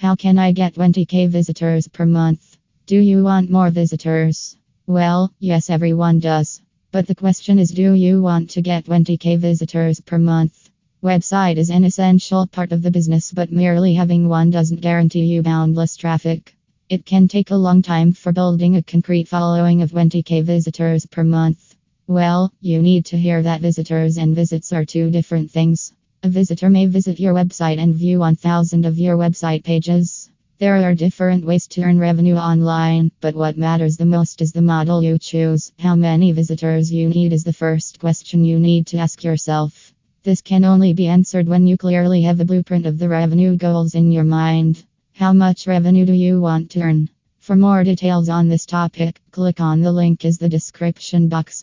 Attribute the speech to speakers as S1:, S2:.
S1: How can I get 20k visitors per month? Do you want more visitors? Well, yes, everyone does. But the question is do you want to get 20k visitors per month? Website is an essential part of the business, but merely having one doesn't guarantee you boundless traffic. It can take a long time for building a concrete following of 20k visitors per month. Well, you need to hear that visitors and visits are two different things. A visitor may visit your website and view 1000 of your website pages. There are different ways to earn revenue online, but what matters the most is the model you choose. How many visitors you need is the first question you need to ask yourself. This can only be answered when you clearly have a blueprint of the revenue goals in your mind. How much revenue do you want to earn? For more details on this topic, click on the link in the description box.